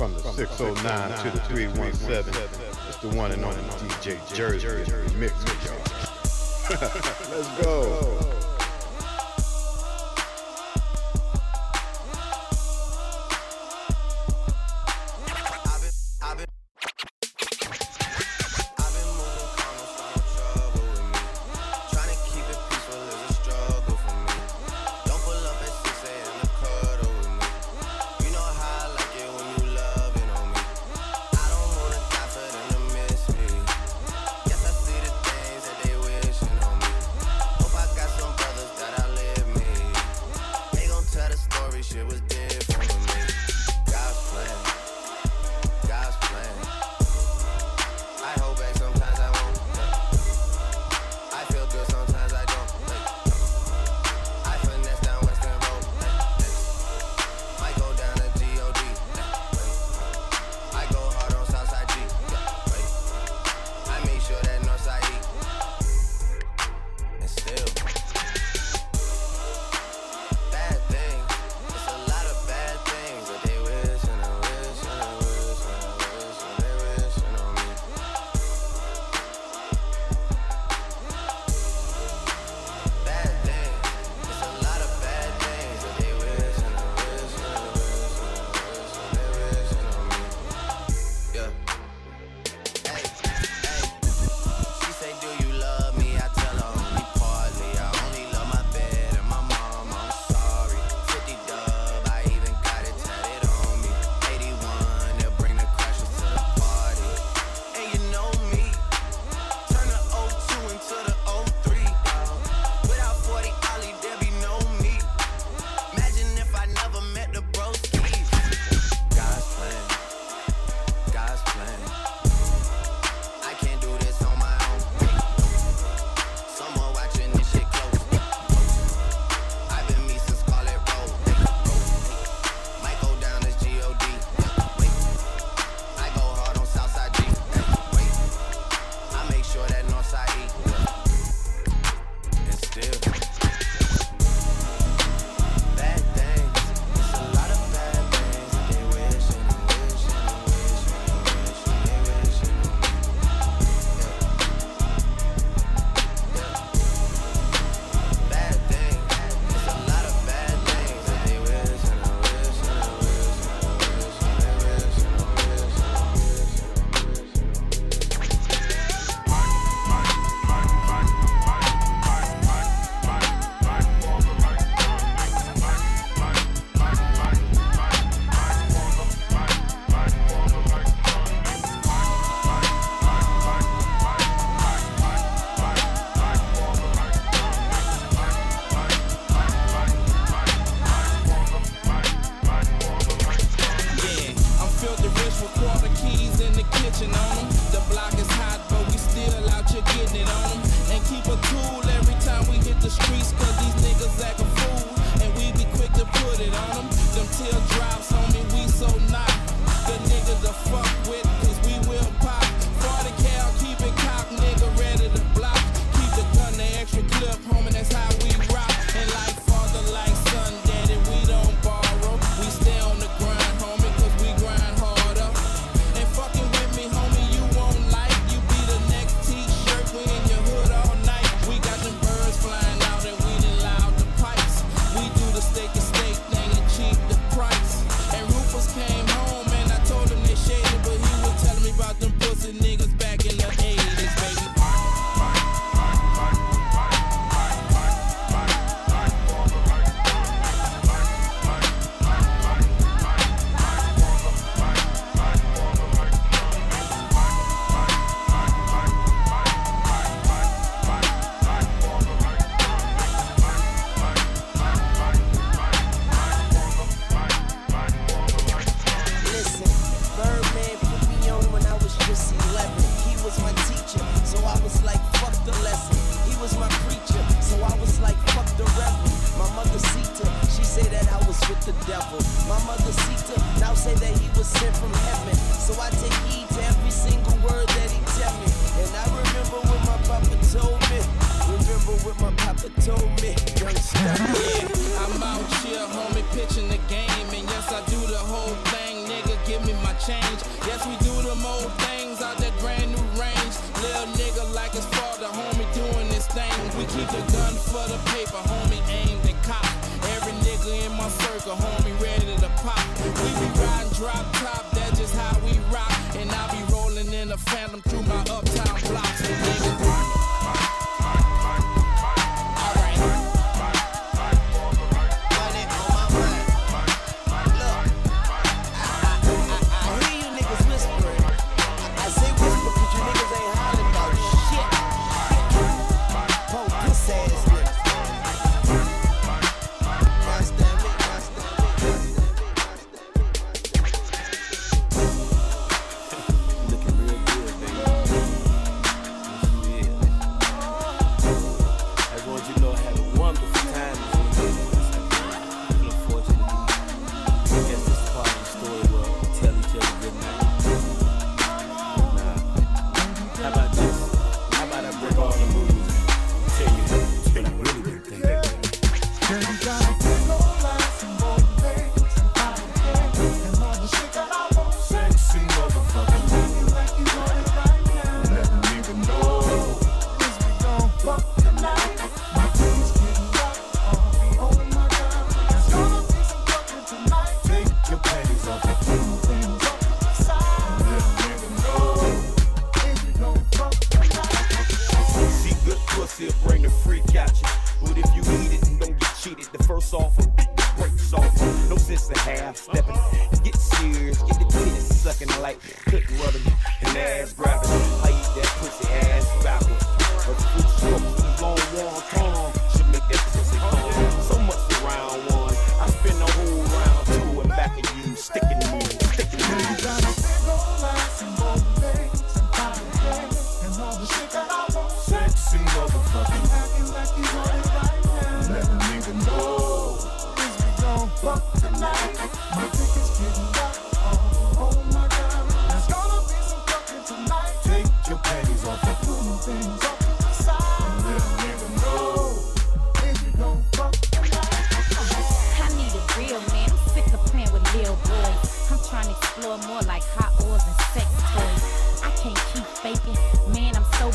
From the 609 to the 317, it's the one and only DJ Jersey mix. Let's go.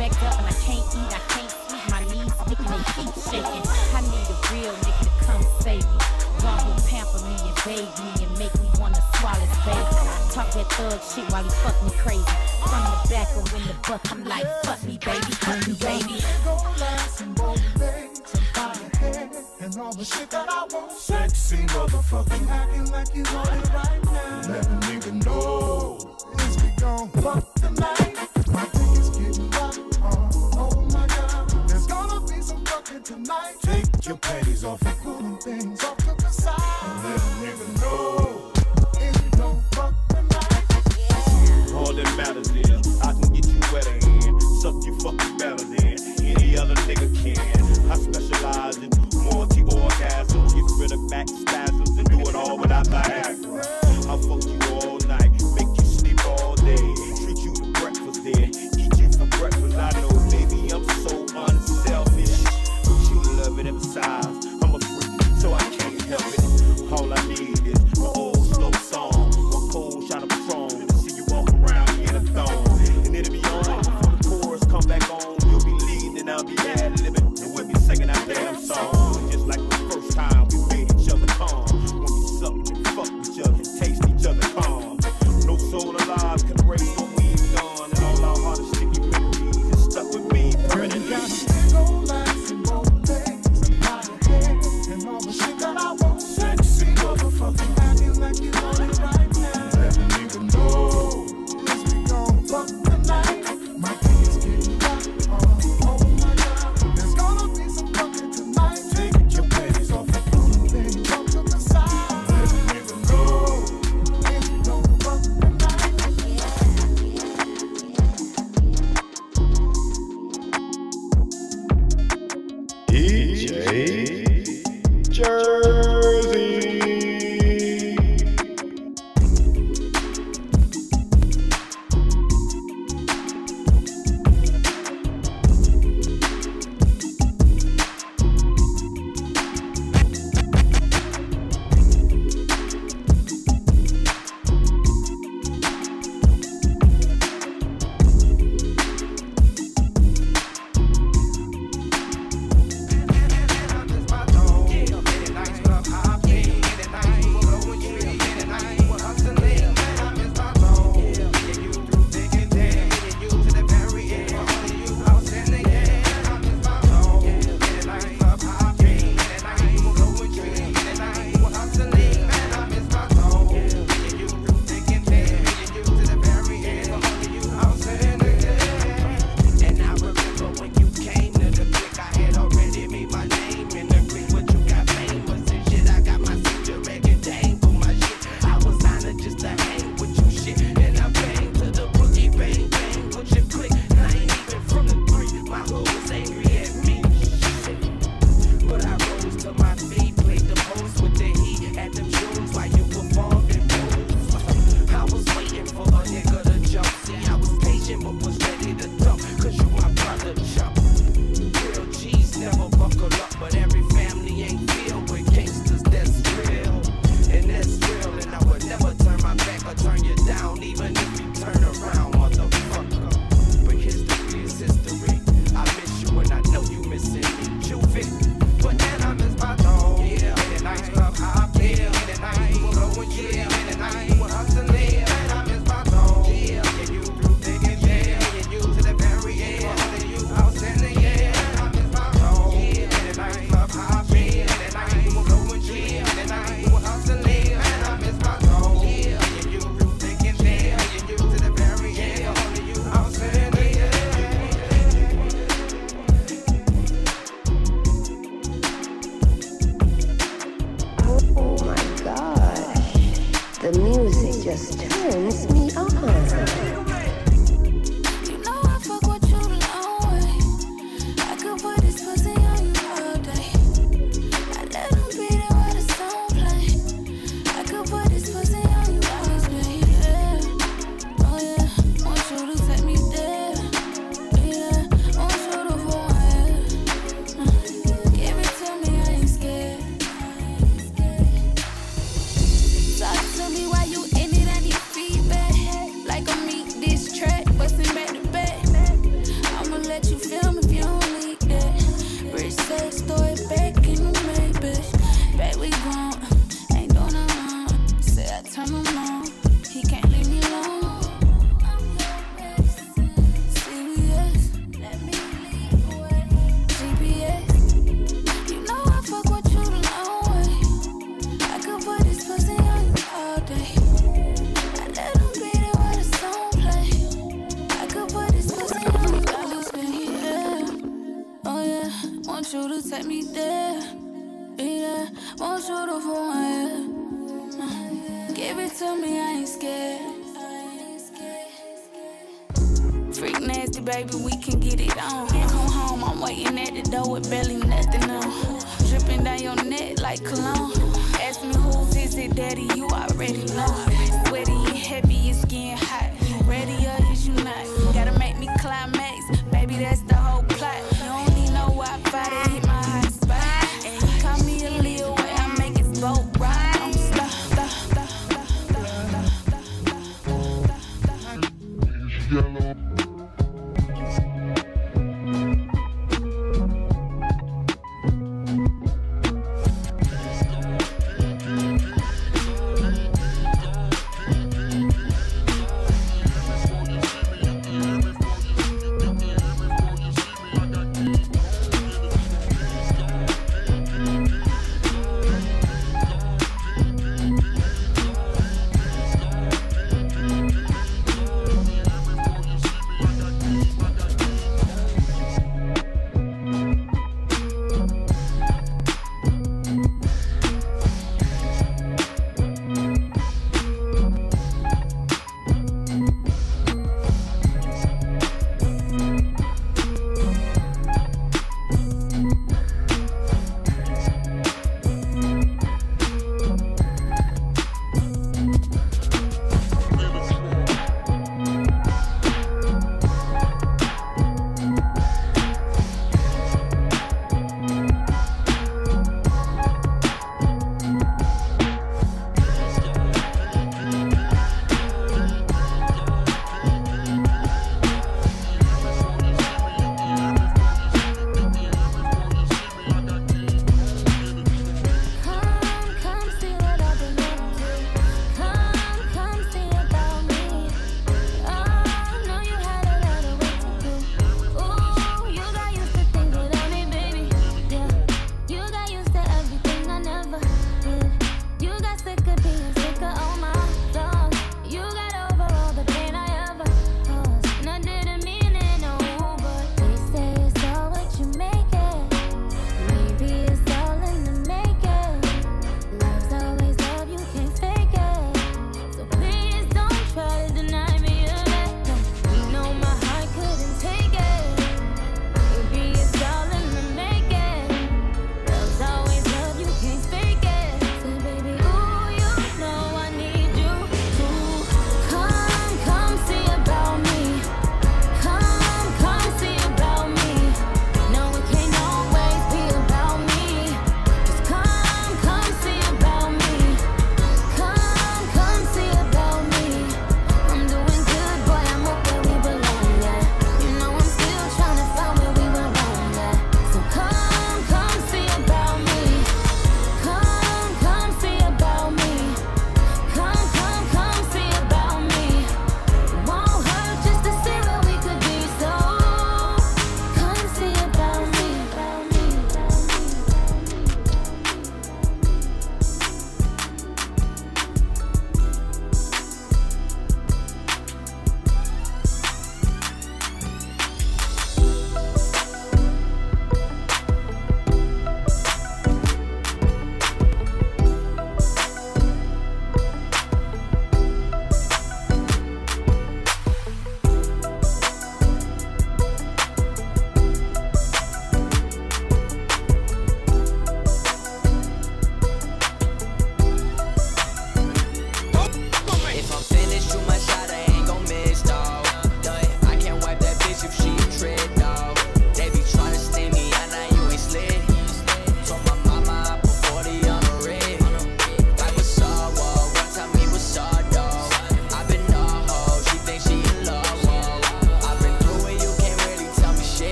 back up and I can't eat, I can't sleep. My knees they feet shaking. I need a real nigga to come save me. Pamper me and bathe me and make me wanna swallow his baby. Talk that thug shit while he fuck me crazy. From the back or in the buck, I'm like, fuck me, baby, fuck me, baby. All the shit that I want Sexy motherfucking acting like you want it right now Let a nigga know Is we gon' fuck the night Take your panties off.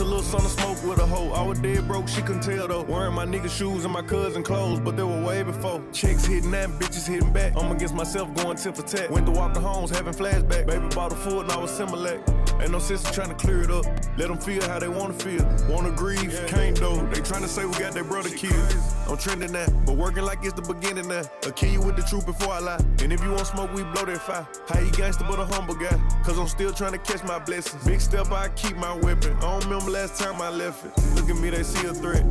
A little son of smoke with a hoe. I was dead broke, she couldn't tell though. Wearing my nigga shoes and my cousin clothes, but they were way before. Chicks hitting that, bitches hitting back. I'm against myself, going tip for tat. Went to the Homes, having flashback. Baby bought a foot and I was Similac. Ain't no sense in trying to clear it up. Let them feel how they wanna feel. Wanna grieve, can't though. They trying to say we got their brother killed. I'm trending that, but working like it's the beginning now. I kill you with the truth before I lie. And if you want smoke, we blow that fire. How you gangster but a humble guy? Cause I'm still trying to catch my blessings. Big step, I keep my weapon. I don't remember last time I left it. Look at me, they see a threat.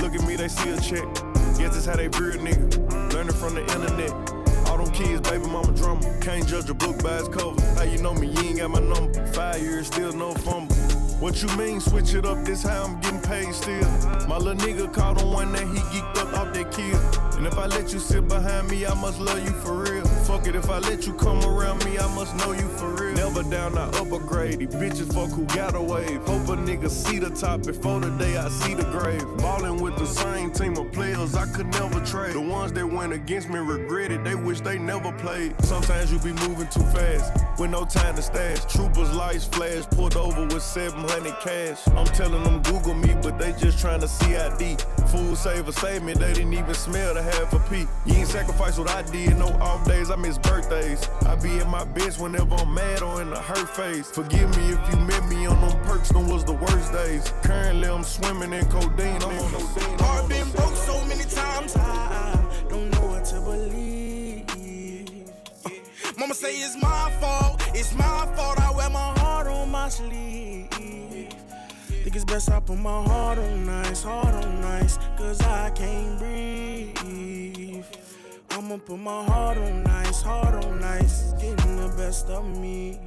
Look at me, they see a check. Guess that's how they breed a nigga. Learning from the internet. Kids, baby mama drama. Can't judge a book by its cover. How you know me? You ain't got my number. Five years, still no fumble. What you mean, switch it up? This how I'm getting paid still. My little nigga caught on one that he geeked up off that kill. And if I let you sit behind me, I must love you for real. Fuck it, if I let you come around me, I must know you for real. Never down, I upgrade. These bitches fuck who got a wave. Hope a nigga see the top before the day I see the grave. Ballin' with the same team of players I could never trade. The ones that went against me regret it, they wish they never played. Sometimes you be moving too fast with no time to stash. Troopers lights flash, pulled over with 700 cash. I'm telling them Google me, but they just trying to see ID. Food save a statement, they didn't even smell the half a pee. You ain't sacrifice what I did, no off days, I miss birthdays. I be in my best whenever I'm mad in a hurt phase. Forgive me if you met me on them perks, them was the worst days. Currently I'm swimming in codeine. I'm. Heart been broke so many times, I don't know what to believe. Mama say it's my fault, it's my fault. I wear my heart on my sleeve. Think it's best I put my heart on nice, heart on nice, cause I can't breathe. I'ma put my heart on ice, heart on nice, getting the best of me.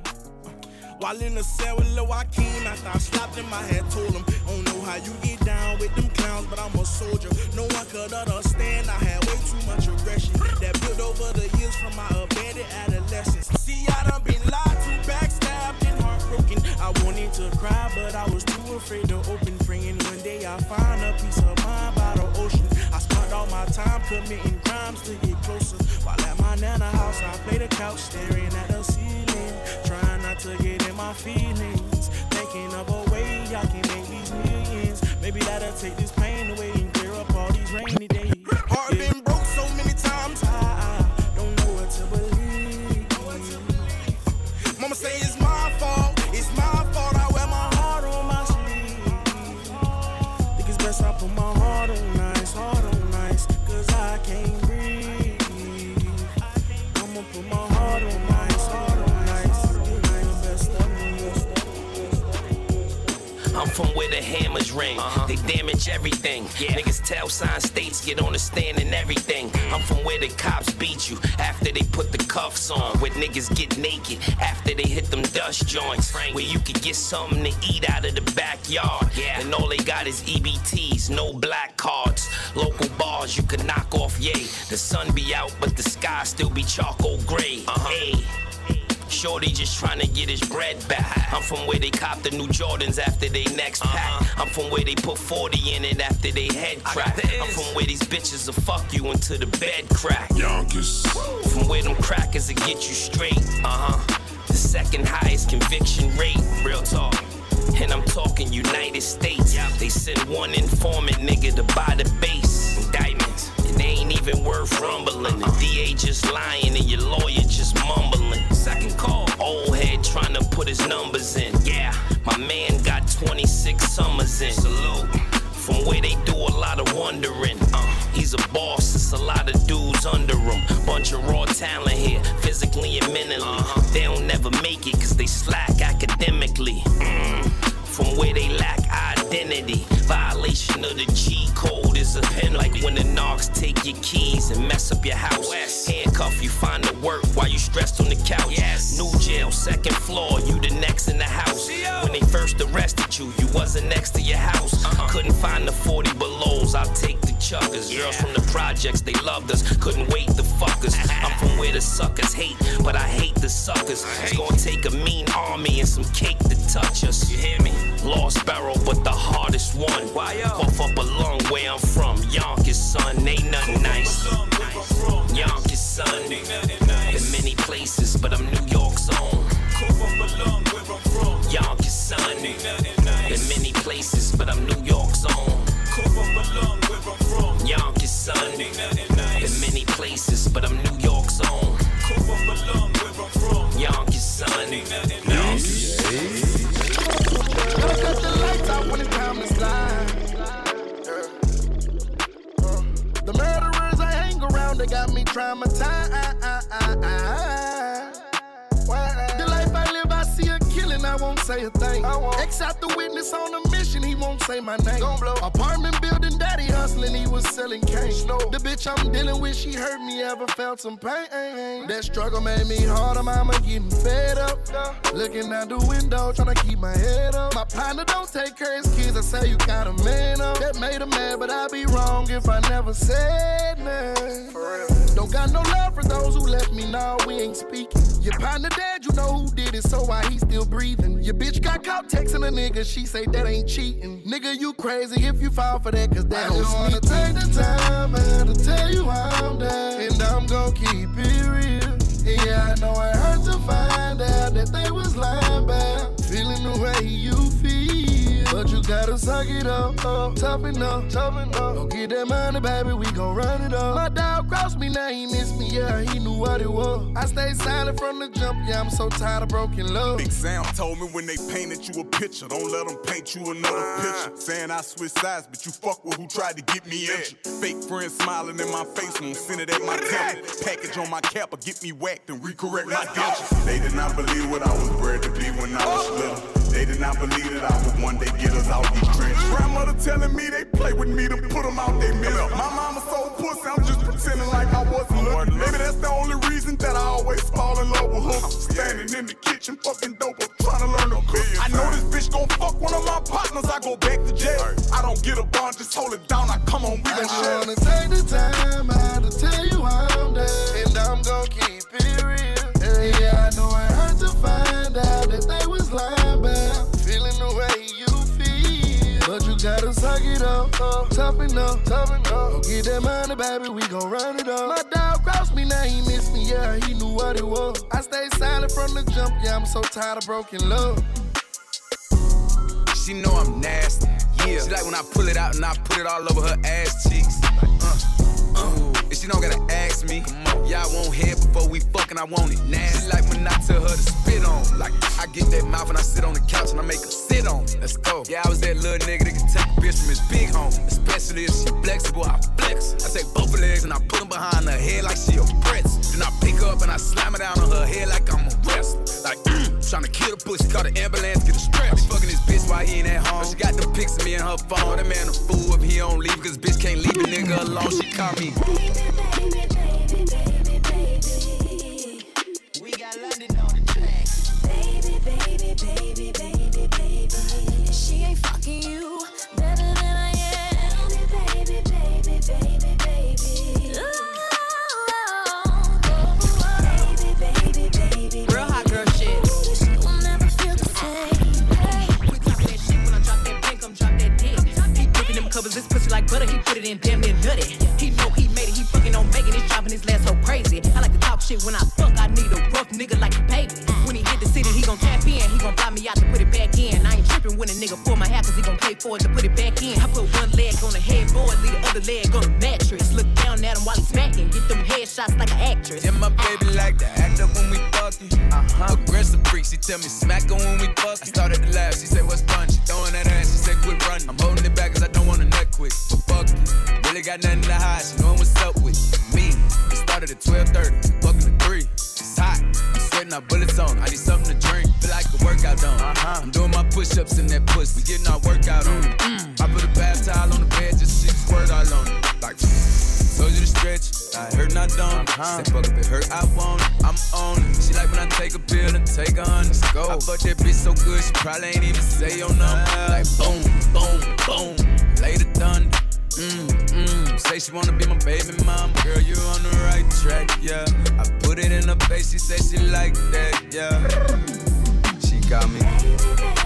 While in the cell with Lil Joaquin, I slapped him, I had told him, oh, I Don't know how you get down with them clowns, but I'm a soldier. No one could understand. I had way too much aggression that built over the years from my abandoned adolescence. See, I done been lied to, backstabbed, and heartbroken. I wanted to cry, but I was too afraid to open. Praying one day I find a peace of mind by the ocean. I spent all my time committing crimes to get closer. While at my nana house, I play the couch, staring at the ceiling, trying not to get in my feelings. Thinking of a way I can make these millions. Maybe that'll take this pain away and clear up all these rainy days. Heart been broke so many times, I, I don't know what to believe. Mama say it's I'm from where the hammers ring. Uh-huh. They damage everything. Yeah. Niggas tell sign states get on the stand and everything. I'm from where the cops beat you after they put the cuffs on. Where niggas get naked after they hit them dust joints. Where you could get something to eat out of the backyard. And all they got is EBTs, no black cards. Local bars you can knock off, yay. The sun be out, but the sky still be charcoal gray. Uh-huh. Hey. Shorty just trying to get his bread back. I'm from where they cop the new Jordans after they next pack. I'm from where they put 40 in it after they head crack. I'm from where these bitches will fuck you until the bed crack. Yonkers. From where them crackers will get you straight. Uh huh. The second highest conviction rate. Real talk. And I'm talking United States. They send one informant nigga to buy the base. Indictments. And they ain't even worth rumbling. The DA just lying and your lawyer just mumbling. Second call. Old head trying to put his numbers in. Yeah, my man got 26 summers in. Salute. From where they do a lot of wondering. Uh, he's a boss, it's a lot of dudes under him. Bunch of raw talent here, physically and mentally. They don't never make it cause they slack academically. Mm. From where they lack identity. Violation of the G code is a pen like when the knocks take your keys and mess up your house. Handcuff you, find the work while you stressed on the couch. New jail, second floor, you the next in the house. When they first arrested you, you wasn't next to your house. Uh-huh. Couldn't find the 40 belows, I'll take the chuckers. Girls from the projects, they loved us, couldn't wait the fuckers. I'm from where the suckers hate, but I hate the suckers. It's gonna take a mean army and some cake to touch us. You hear me? Lost barrel, but the hardest one. Why Cough up a lung where I'm from. Yonkers, son, ain't nothing nice. Yonkers, son. In many places, but I'm New York's own. Yonkers, son. In many places, but I'm New they got me traumatized. Say a thing. X out the witness on a mission, he won't say my name. Apartment building, daddy hustling, he was selling cane. The bitch I'm dealing with, she hurt me, ever felt some pain. That struggle made me harder, mama getting fed up. Looking out the window, trying to keep my head up. My partner don't take care of his kids, I say you got a man up. That made him mad, but I'd be wrong if I never said nothing. Don't got no love for those who left me, now we ain't speaking. Your partner dead, you know who did it, so why he still breathing? Your bitch got caught texting a nigga, she say that ain't cheating. Nigga, you crazy if you fall for that, cause that I just wanna take the time out to tell you I'm down, and I'm gon' keep it real. Suck it up, up, toughen up, toughen up. Don't get that money, baby, we gon' run it up. My dog crossed me, now he missed me, yeah, he knew what it was. I stay silent from the jump, yeah, I'm so tired of broken love. Big Sam told me when they painted you a picture, don't let them paint you another picture. Saying I switch sides, but you fuck with who tried to get me injured. Fake friends smiling in my face, won't send it at my temple. Package on my cap or get me whacked and recorrect my dentures. They did not believe what I was bred to be when I was oh. little. They did not believe that I would one day get us out these trenches. Grandmother telling me they play with me to put them out they middle. My mama so pussy, I'm just pretending like I wasn't looking. Maybe that's the only reason that I always fall in love with hookers. Standing in the kitchen, fucking dope, I'm trying to learn to cook. I know this bitch gon' fuck one of my partners, I go back to jail. I don't get a bond, just hold it down, I come on, we I gon' just share. wanna take the time out to tell you I'm down, and I'm gon' keep But you gotta suck it up, up toughen up, toughen up. Go get that money, baby, we gon' run it up. My dog crossed me, now he missed me, yeah, he knew what it was. I stayed silent from the jump, yeah, I'm so tired of broken love. She know I'm nasty. Yeah. She like when I pull it out and I put it all over her ass cheeks. Uh, uh. And she don't gotta ask me. Yeah, I want head before we fucking, I want it nasty. She like when I tell her to spit on. Like I get that mouth and I sit on the couch and I make her sit on. it. Let's go. Yeah, I was that little nigga that can take a bitch from his big home. Especially if she flexible, I flex. I take both her legs and I put them behind her head like she a pretzel. Then I pick her up and I slam her down on her head like I'm a wrestler. Like, mm, trying to kill the pussy, call the ambulance, get a stretch. I be fucking this bitch while he ain't at home. But she got the pics of me in her phone. That man a fool if he don't leave, cause bitch can't leave a nigga alone. She call me. We got London on the track. Baby, baby, baby, baby, baby. She ain't fucking you better than I am. Baby, baby, baby, baby, baby. Baby, baby, baby. Real hot girl shit. We'll never feel the same. We talk that shit when I drop that pink, I'm drop that dick. He dipping them covers, this pussy like butter, he put it in damn near nutty. He know he made it, he fucking on Megan, it's driving his last so crazy. I like to talk shit when I fuck, I need a rough nigga like a baby. Out to put it back in. I ain't tripping when a nigga pull my hair, cause he gon' pay for it to put it back in. I put one leg on the headboard, leave the other leg on the mattress. Look down at him while he's smacking, get them headshots like an actress. Yeah, my baby like to act up when we fucking. Uh-huh. Aggressive freak, she tell me smack her when we fucking. I started to laugh, she said what's fun? She throwing that ass, she said quit running. I'm holding it back cause I don't wanna nut quick. But fuck it, really got nothing to hide. She knowin' what's up with me. It started at 12:30, fucking at three. It's hot, I'm sweating out bullets on. I need on. Uh-huh. I'm doing my push-ups in that pussy, we getting our workout on. I put a bath towel on the bed, just shit squirt all on it. Like. Told you to stretch, I hurt not done. Said fuck if it hurt, I won't. I'm on it. She like when I take a pill and take a hundred. Go. I fuck that bitch so good, she probably ain't even say your number. Like boom, boom, boom, later done. Mm, mm. Say she wanna be my baby mom. Girl, you on the right track, yeah. I put it in her face, she say she like that, yeah. Got me.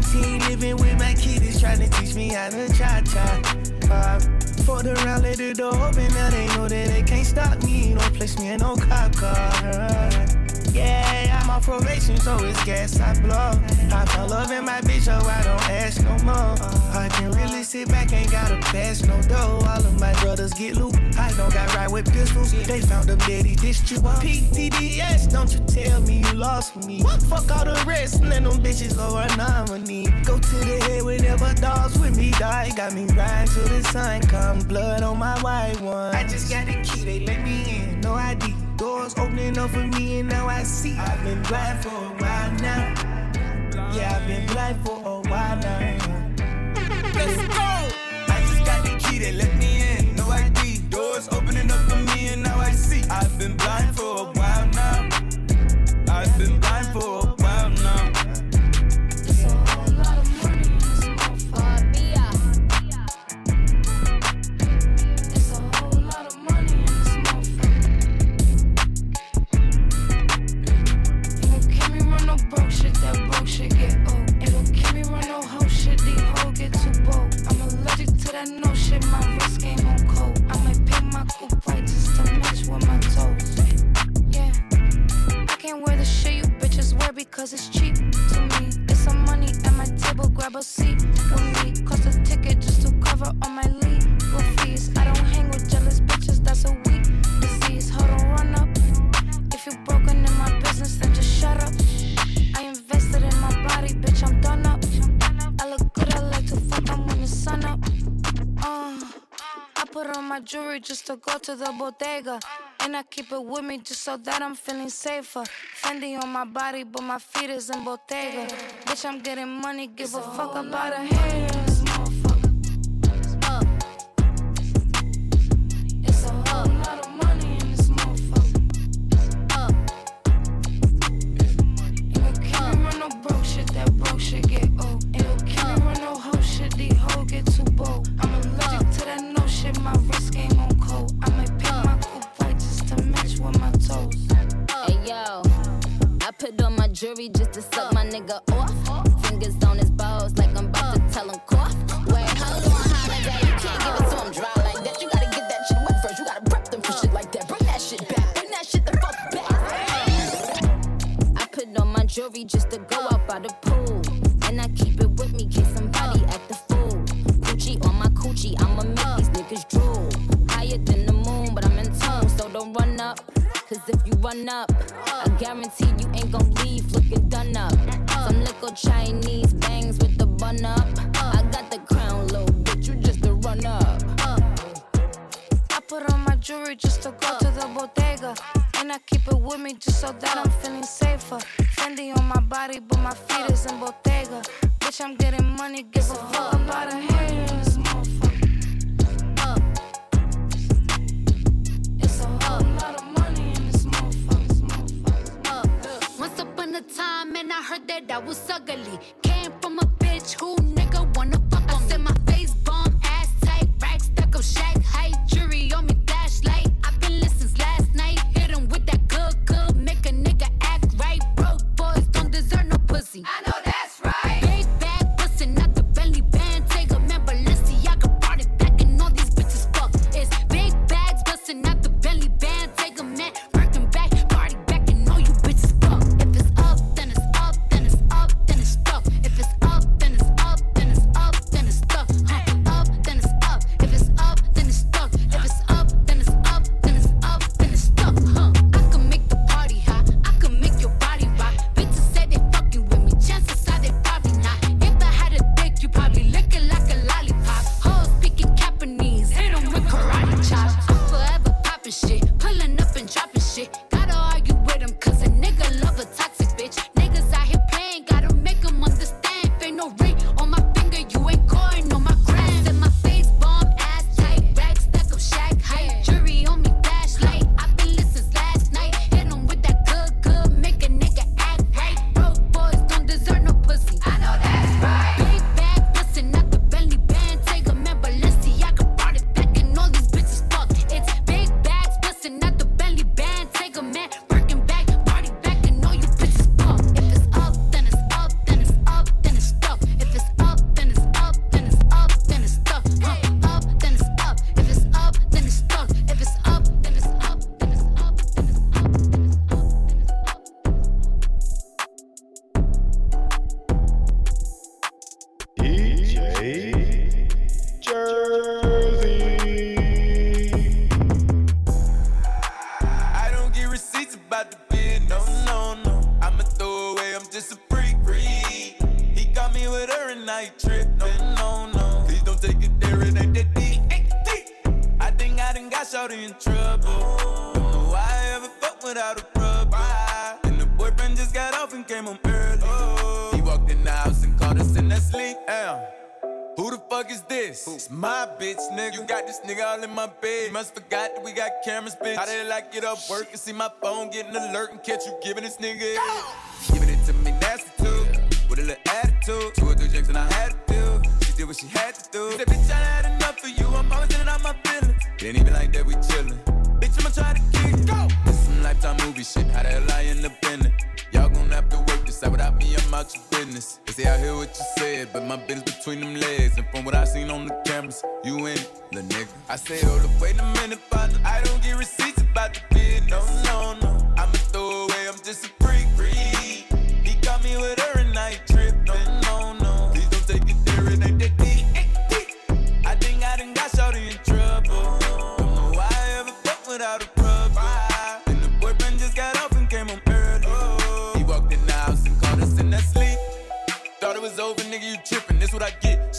Been quarantined, living with my kiddies, trying to teach me how to cha cha. Fucked around, let the door open, now they know that they can't stop me. Don't place me in no cop car. Yeah, I'm on probation, so it's gas I blow. I found love in my bitch, oh I don't ask no more. I can really sit back, ain't gotta pass no dough. All of my brothers get loot. I don't got right with pistols. They found them daddy dished you up. PTDS, don't you tell me you lost me. Fuck all the rest, let them bitches go anomaly. Go to the head whenever dogs with me die. Got me riding till the sun come, blood on my white one. I just got the key, they let me in, no ID. Doors opening up for me and now I see. I've been blind for a while now. Yeah, I've been blind for a while now. Let's go! I just got the key, they let me because it's cheap to me. It's some money at my table, grab a seat with me. Cost a ticket just to cover all my legal fees. I don't hang with jealous bitches, that's a weak disease. Hold on, run up. If you're broken in my business, then just shut up. I invested in my body, bitch, I'm done up. I look good, I like to fuck, I'm when the sun up. Uh, I put on my jewelry just to go to the bodega. And I keep it with me just so that I'm feeling safer. Fendi on my body, but my feet is in Bottega. Bitch, I'm getting money, give a fuck about a haters. Jewelry just to suck my nigga off. Fingers on his balls like I'm about to tell him cough. Wait, hold on, holiday, you can't give it to him dry like that. You gotta get that shit wet first. You gotta prep them for shit like that. Bring that shit back. Bring that shit the fuck back. I put on my jewelry just to go out by the pool, and I keep it with me case somebody act the fool. Coochie on my coochie, I'ma make these niggas drool. Higher than the moon, but I'm in tune, so don't run up. Cause if you run up, I guarantee you ain't gon' leave looking done up. Some little Chinese bangs with the bun up. I got the crown low, bitch, you just a run up. I put on my jewelry just to go to the bodega. And I keep it with me just so that I'm feeling safer. Fendi on my body, but my feet is in Bottega. Bitch, I'm getting money, give a my bed. Must forgot that we got cameras, bitch. I didn't like it up work and see my phone getting alert and catch you giving this nigga Go! Giving it to me nasty too, with a little attitude. Two or three drinks and I had to do. She did what she had to do. Said bitch, I had enough of you. I'm always in out my feelings. Didn't even like that we chillin'. Bitch, I'ma try to keep. Go! This some lifetime movie shit. How the hell I end? Y'all gon' have to work this out without me about your business. They say I hear what you said, but my business between them legs. And from what I seen on the cameras, you in it, little nigga. I say, hold up, wait a minute, about I don't get receipts about the bid. No, no, no. I'm a throwaway, I'm just a freak. freak. He caught me with a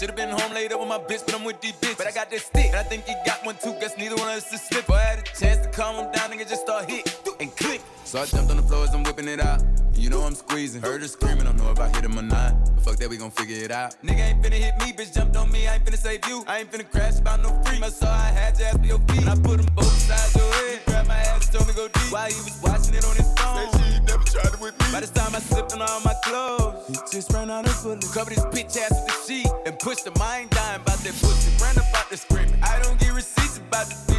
Should've been home later with my bitch, but I'm with these bitches. But I got this stick, and I think he got one too. Guess neither one of us is slip. I had a chance to calm him down, nigga, just start hit and click. So I jumped on the floor as I'm whipping it out. You know I'm squeezing, heard her screaming, don't know if I hit him or not. But fuck that, we gon' figure it out. Nigga ain't finna hit me, bitch jumped on me, I ain't finna save you. I ain't finna crash about no free. I saw I had to ask for your feet. I put them both sides your head my ass told me go deep while he was watching it on his phone. Said she never tried it with me. By this time I slipped on all my clothes. He just ran out of bullets. Covered his bitch ass with the sheet and pushed the mind dying about that pussy. Ran about the screaming. I don't get receipts about the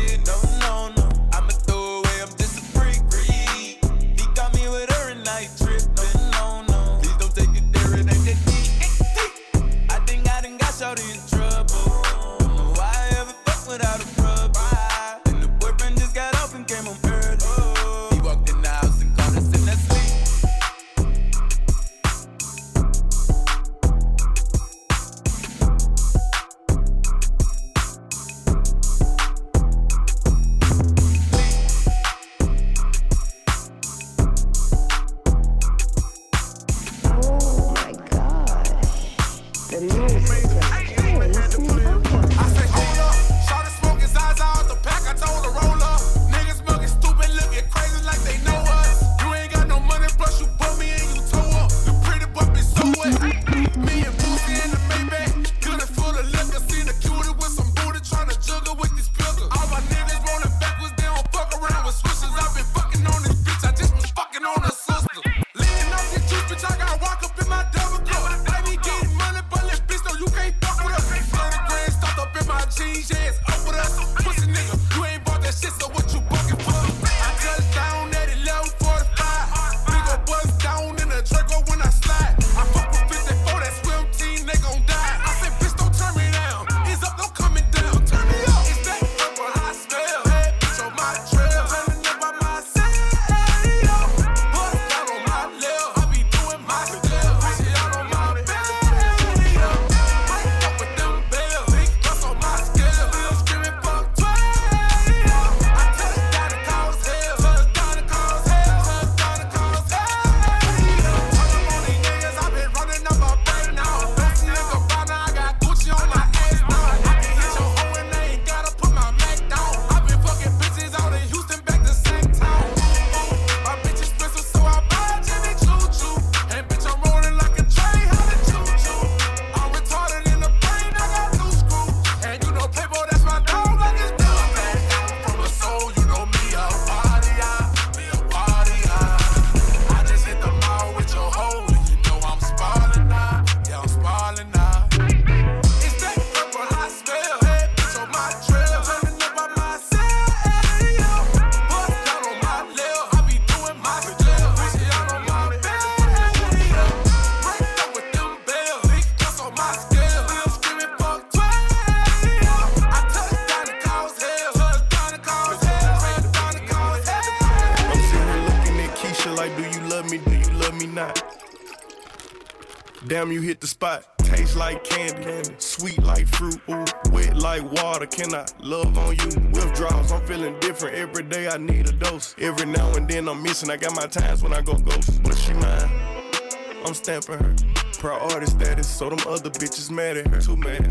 and I got my times when I go ghost. But she mine, I'm stamping her. Proud artist status, so them other bitches mad at her. Too mad.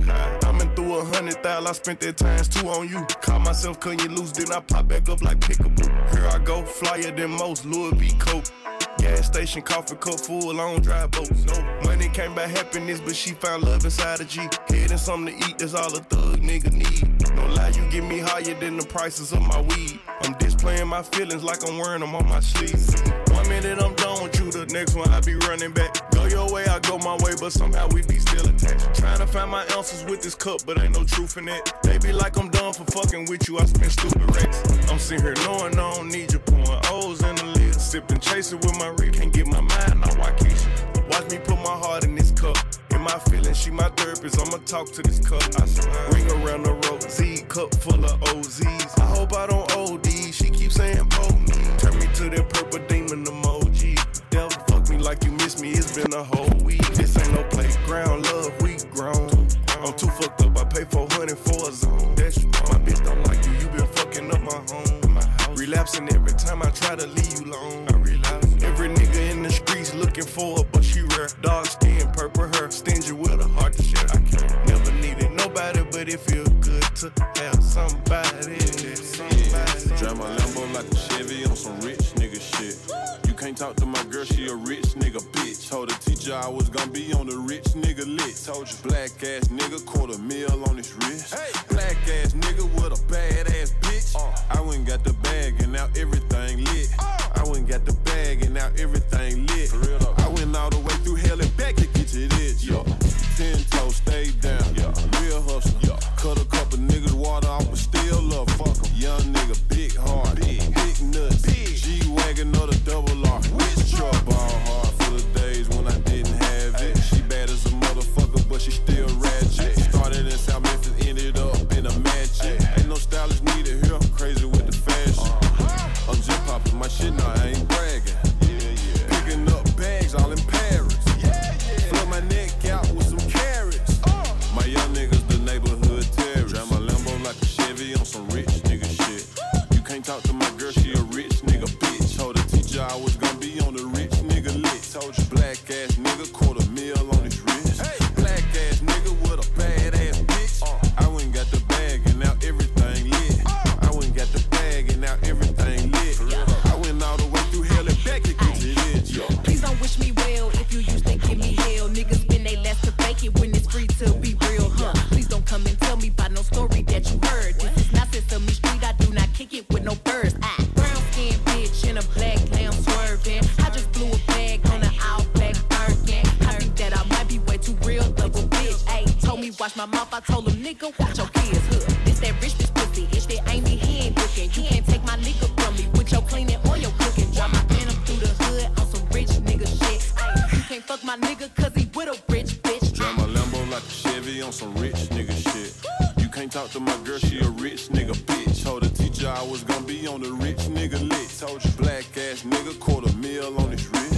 I'm in through a hundred thousand, I spent that times two on you. Caught myself cutting you lose, then I pop back up like pickable. Here I go, flyer than most, Louis V Coke. Station, coffee cup full, on dry boats. No money came by happiness, but she found love inside a G. Head and something to eat, that's all a thug nigga need. No lie, you get me higher than the prices of my weed. I'm displaying my feelings like I'm wearing them on my sleeves. One minute I'm done with you, the next one I be running back. Go your way, I go my way, but somehow we be still attached. Trying to find my answers with this cup, but ain't no truth in it. They be like I'm done for fucking with you, I spend stupid racks. I'm sitting here knowing I don't need you, pouring O's in. Sipping, chasing with my rig, can't get my mind on Waikisha. Watch me put my heart in this cup. In my feelings, she my therapist. I'ma talk to this cup. I swear. Ring around the road, Z cup full of OZs. I hope I don't OD. She keep saying pull me. Turn me to that purple demon emoji. Devil fuck me like you miss me. It's been a whole week. This ain't no playground, love we grown. I'm too fucked up. I pay 400 for a zone. House. Every time I try to leave you alone. I relapse. Every nigga in the streets looking for her, but she rare. Dark skin, purple hair, stingy with a heart to share. I can't never needed nobody, but it feel good to have somebody. somebody. Drive my Lambo like a Chevy on some rich nigga shit. You can't talk to my girl, she a rich nigga bitch. Told the teacher I was gonna be on the rich nigga list. Told you black ass nigga quarter mil on his wrist. Black ass nigga with a bad ass bitch. Uh. I went and got the and everything On some rich nigga shit. You can't talk to my girl, she a rich nigga bitch. Told the teacher I was gonna be on the rich nigga list. Told you black ass nigga, quarter mil on his wrist.